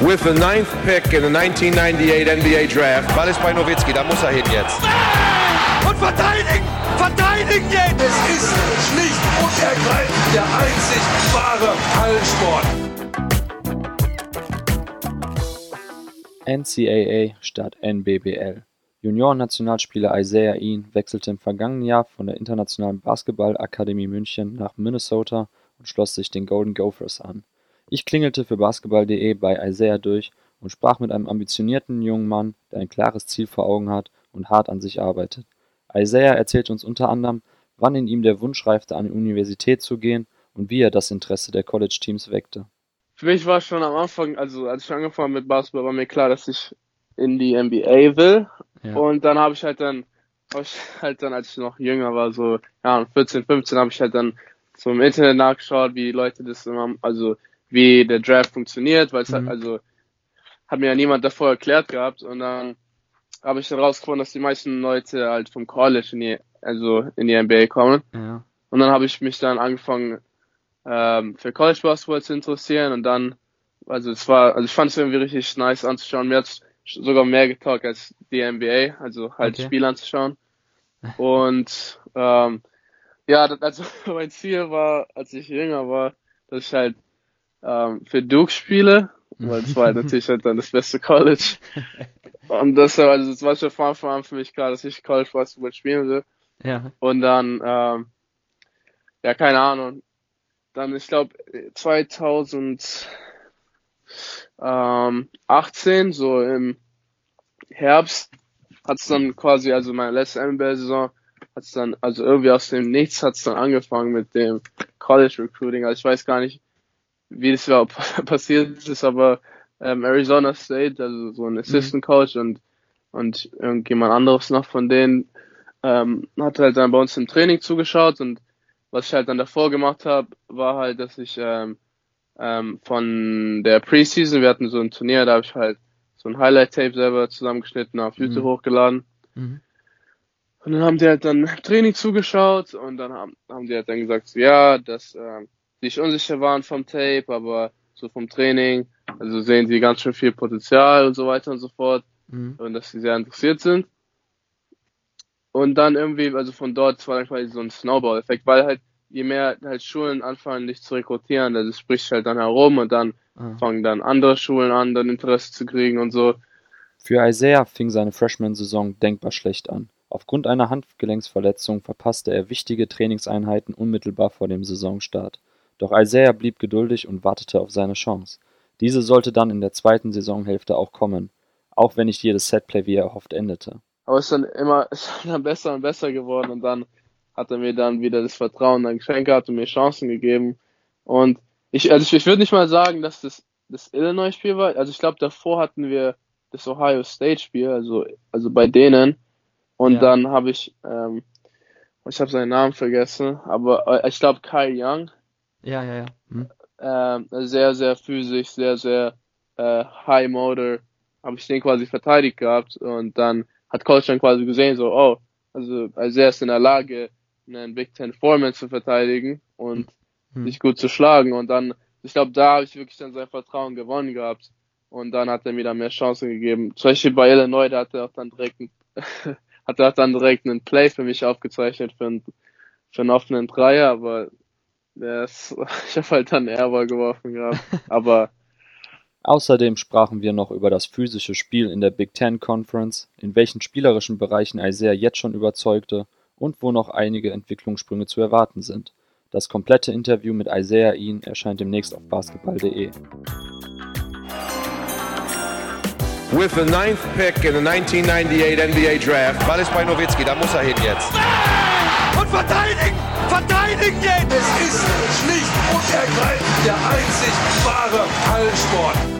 With the ninth pick in the 1998 NBA Draft. Ball ist bei Nowitzki, da muss er hin jetzt. Und verteidigen! Verteidigen jetzt! Es ist schlicht und ergreifend der einzig wahre Hallensport. NCAA statt NBBL. Juniorennationalspieler Isaiah Ian wechselte im vergangenen Jahr von der Internationalen Basketballakademie München nach Minnesota und schloss sich den Golden Gophers an. Ich klingelte für Basketball.de bei Isaiah durch und sprach mit einem ambitionierten jungen Mann, der ein klares Ziel vor Augen hat und hart an sich arbeitet. Isaiah erzählt uns unter anderem, wann in ihm der Wunsch reifte, an die Universität zu gehen und wie er das Interesse der College-Teams weckte. Für mich war schon am Anfang, also als ich angefangen mit Basketball, war mir klar, dass ich in die NBA will. Ja. Und dann habe ich halt dann, hab ich halt dann, als ich noch jünger war, so ja 14, 15, habe ich halt dann so im Internet nachgeschaut, wie Leute das immer, also wie der Draft funktioniert, weil es mhm. halt, also hat mir ja niemand davor erklärt gehabt und dann habe ich dann rausgefunden, dass die meisten Leute halt vom College in die, also in die NBA kommen. Ja. Und dann habe ich mich dann angefangen ähm, für College Basketball zu interessieren und dann, also es war, also ich fand es irgendwie richtig nice anzuschauen. Mir hat sogar mehr getaugt als die NBA, also halt okay. Spiel anzuschauen. Und ähm, ja, also mein Ziel war, als ich jünger war, dass ich halt ähm, für Duke spiele, weil das war halt natürlich halt dann das beste College. Und das, also das war schon von Anfang an für mich klar, dass ich College Basketball spielen will. Ja. Und dann, ähm, ja, keine Ahnung. Dann, ich glaube, 2018, so im Herbst, hat es dann quasi, also meine letzte NBA-Saison, hat es dann, also irgendwie aus dem Nichts hat es dann angefangen mit dem College Recruiting. Also ich weiß gar nicht, wie das überhaupt passiert ist, aber ähm, Arizona State, also so ein mhm. Assistant Coach und und irgendjemand anderes noch von denen ähm, hat halt dann bei uns im Training zugeschaut und was ich halt dann davor gemacht habe, war halt, dass ich ähm, ähm, von der Preseason, wir hatten so ein Turnier, da habe ich halt so ein Highlight-Tape selber zusammengeschnitten, auf YouTube mhm. hochgeladen. Mhm. Und dann haben die halt dann Training zugeschaut und dann haben, haben die halt dann gesagt, so, ja, dass äh, sich unsicher waren vom Tape, aber so vom Training, also sehen sie ganz schön viel Potenzial und so weiter und so fort mhm. und dass sie sehr interessiert sind. Und dann irgendwie, also von dort war dann quasi so ein Snowball-Effekt, weil halt je mehr halt Schulen anfangen, dich zu rekrutieren, also spricht halt dann herum und dann ah. fangen dann andere Schulen an, dann Interesse zu kriegen und so. Für Isaiah fing seine Freshman-Saison denkbar schlecht an. Aufgrund einer Handgelenksverletzung verpasste er wichtige Trainingseinheiten unmittelbar vor dem Saisonstart. Doch Isaiah blieb geduldig und wartete auf seine Chance. Diese sollte dann in der zweiten Saisonhälfte auch kommen, auch wenn nicht jedes Setplay wie erhofft endete. Aber es ist dann immer ist dann besser und besser geworden und dann hat er mir dann wieder das Vertrauen dann geschenkt gehabt und mir Chancen gegeben. Und ich, also ich, ich würde nicht mal sagen, dass das das Illinois-Spiel war. Also ich glaube, davor hatten wir das Ohio State-Spiel, also also bei denen. Und ja. dann habe ich, ähm, ich habe seinen Namen vergessen, aber äh, ich glaube Kyle Young ja, ja, ja. Hm. Äh, sehr, sehr physisch, sehr, sehr äh, High Motor. Habe ich den quasi verteidigt gehabt und dann hat Coach dann quasi gesehen, so, oh, also, also er ist in der Lage, einen Big Ten Foreman zu verteidigen und hm. sich gut zu schlagen. Und dann, ich glaube, da habe ich wirklich dann sein Vertrauen gewonnen gehabt. Und dann hat er mir dann mehr Chancen gegeben. Zum Beispiel bei Illinois, da hat er auch dann direkt, hat er dann direkt einen Play für mich aufgezeichnet für einen, für einen offenen Dreier, aber das, ich habe halt dann Airball geworfen gehabt. Aber. Außerdem sprachen wir noch über das physische Spiel in der Big Ten Conference, in welchen spielerischen Bereichen Isaiah jetzt schon überzeugte und wo noch einige Entwicklungssprünge zu erwarten sind. Das komplette Interview mit Isaiah Ian erscheint demnächst auf basketball.de. With the ninth pick in the 1998 NBA Draft. Ball ist bei Nowitzki, da muss er hin jetzt. Verteidigen! Verteidigen jetzt! Es ist schlicht und ergreifend der einzig wahre Hallensport.